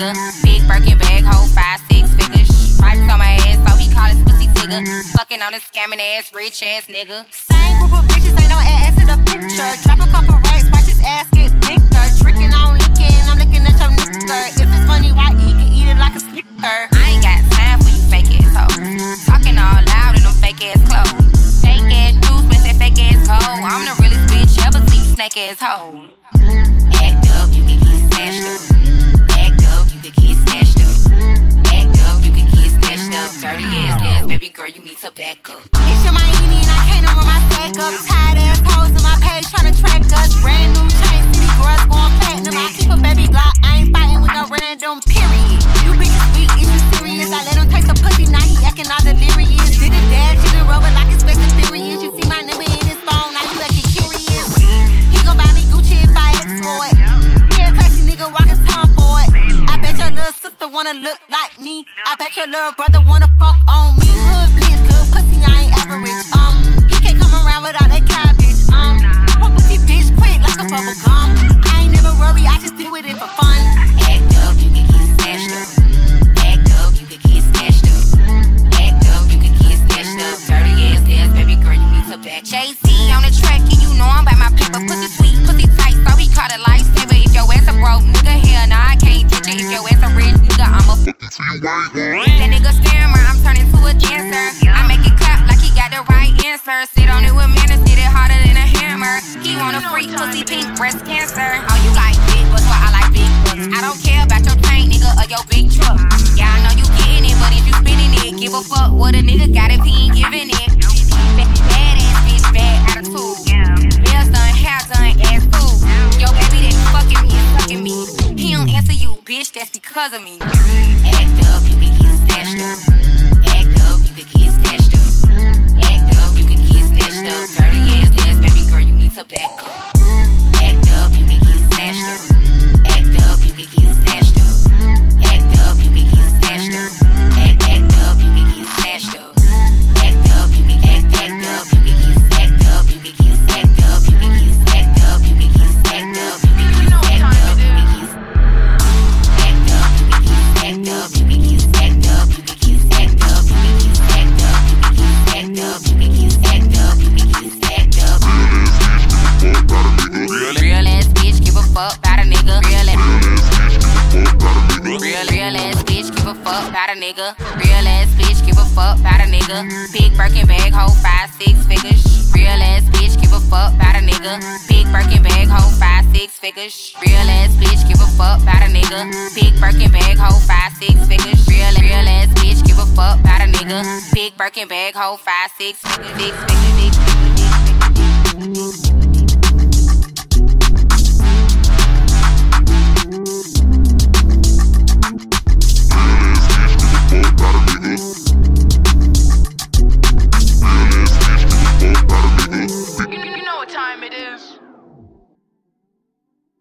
Birkin bag, hold five, six figures. Stripes on my ass, so he call his pussy tigger. Fucking on a scamming ass, rich ass nigga. Same group of bitches, ain't no ass in the picture. Drop a couple racks, watch his ass get thicker. Tricking on licking, I'm looking at your nigga. If it's funny, why he can eat it like a snicker? I ain't got time for you fake ass hoes. Talking all loud in them fake ass clothes. Fake ass shoes, with that fake ass cold. I'm the realest bitch ever seen snake ass hoe. Act up, you can get smashed up. Need to back. It's Yung Miami and I can't run my stack up. Tired ass hoes in my page trying to track us. Brand new chain, city girls going platinum. I keep a baby Glock, I ain't fighting with no random period. You bitches weak, is you serious? I let him taste the pussy, now he acting all delirious. Did a dash, did a rubber like it's and Furious. You see my number in his phone, now you acting curious. He gon' buy me Gucci if I ask for it. Yeah, classy nigga rockin' Tom Ford. I bet your little sister wanna look like me. I bet your little brother wanna fuck on me. Average. Um, he can't come around without that cabbage. Um, I fuck with these bitch quick like a bubble gum. I ain't never worry, I just with it for fun. Act up, you can get smashed up. Act up, you can get smashed up. Act up, you can get smashed up. Dirty ass ass, baby girl, you need to back. On the track, and you know I'm by my paper. Pussy sweet, pussy tight, so he caught a lifesaver. If your ass a broke nigga, hell nah, I can't touch it. If your ass a rich nigga, I'm a that nigga answer. Sit on it with manners, hit it harder than a hammer. He want a freak, pussy pink, breast cancer. Oh, you like big butts, well, I like big butts. I don't care about your tank, nigga, or your big truck. Yeah, I know you getting it, but if you spinning it, give a fuck what a nigga got if he ain't giving it. Bad ass bitch, bad attitude. Nails done, hair done, ass food. Yo, baby, that fucking me and sucking me. He don't answer you, bitch, that's because of me. Act up, you can get snatched up. Real ass. Real, real ass bitch, give a fuck about a nigga. Real ass bitch, give a fuck about a nigga. Big Birkin bag, hold five, six figures. Real ass bitch, give a fuck about a nigga. Big Birkin bag, hold five, six figures. Real ass bitch, give a fuck about a nigga. Big Birkin bag, hold five, six figures. Real, real ass bitch, give a fuck about a nigga. Big Birkin bag, hold five, six six figures, six figures.